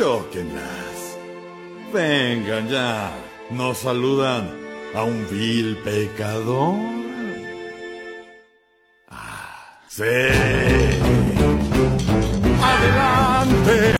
Tóquenlas. Vengan ya. Nos saludan a un vil pecador. Ah, sí. Adelante.